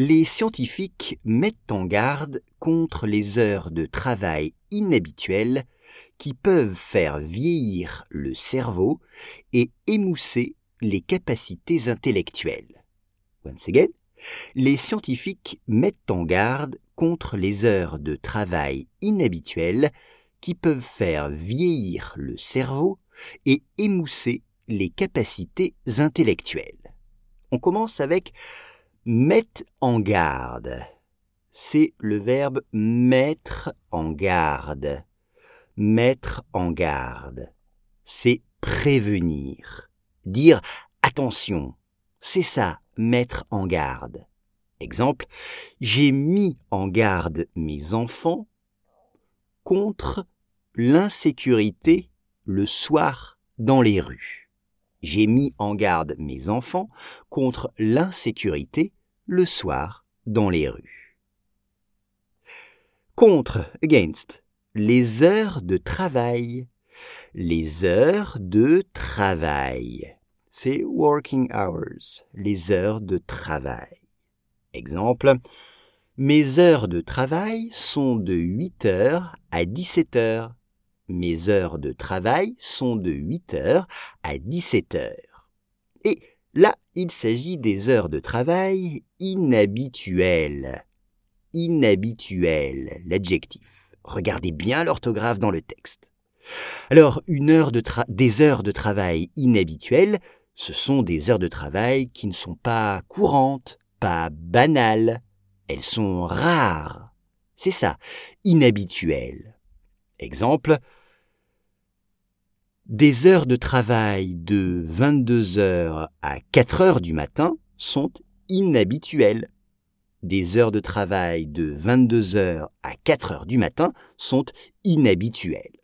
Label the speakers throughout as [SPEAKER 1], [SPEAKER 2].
[SPEAKER 1] Les scientifiques mettent en garde contre les heures de travail inhabituelles qui peuvent faire vieillir le cerveau et émousser les capacités intellectuelles. Once again, les scientifiques mettent en garde contre les heures de travail inhabituelles qui peuvent faire vieillir le cerveau et émousser les capacités intellectuelles. On commence avec mettre en garde. C'est le verbe mettre en garde. Mettre en garde. C'est prévenir. Dire attention. C'est ça, mettre en garde. Exemple, j'ai mis en garde mes enfants contre l'insécurité le soir dans les rues. J'ai mis en garde mes enfants contre l'insécurité le soir dans les rues. Contre, against, les heures de travail. Les heures de travail. C'est working hours, les heures de travail. Exemple, mes heures de travail sont de 8 heures à 17 heures. Mes heures de travail sont de 8 heures à 17 heures. Et Là, il s'agit des heures de travail inhabituelles. Inhabituelles, l'adjectif. Regardez bien l'orthographe dans le texte. Alors, des heures de travail inhabituelles, ce sont des heures de travail qui ne sont pas courantes, pas banales. Elles sont rares. C'est ça, inhabituelles. Exemple, des heures de travail de 22 heures à 4 heures du matin sont inhabituelles. Des heures de travail de 22 heures à 4 heures du matin sont inhabituelles.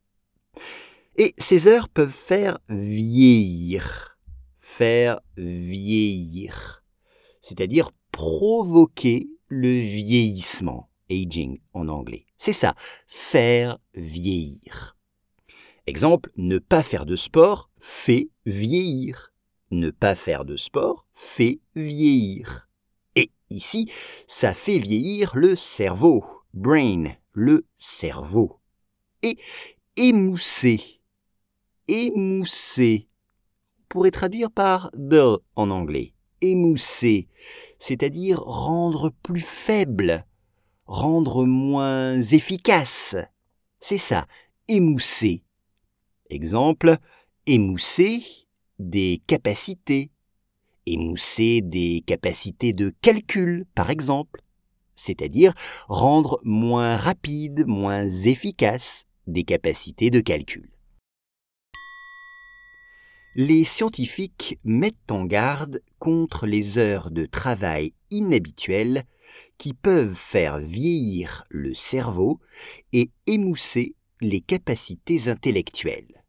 [SPEAKER 1] Et ces heures peuvent faire vieillir. Faire vieillir. C'est-à-dire provoquer le vieillissement. Aging en anglais. C'est ça. Faire vieillir. Exemple, ne pas faire de sport fait vieillir. Ne pas faire de sport fait vieillir. Et ici, ça fait vieillir le cerveau, brain, le cerveau. Et émousser. Émousser. On pourrait traduire par de en anglais. Émousser, c'est-à-dire rendre plus faible, rendre moins efficace. C'est ça, émousser. Exemple, émousser des capacités. Émousser des capacités de calcul, par exemple. C'est-à-dire rendre moins rapide, moins efficace des capacités de calcul. Les scientifiques mettent en garde contre les heures de travail inhabituelles qui peuvent faire vieillir le cerveau et émousser les capacités intellectuelles.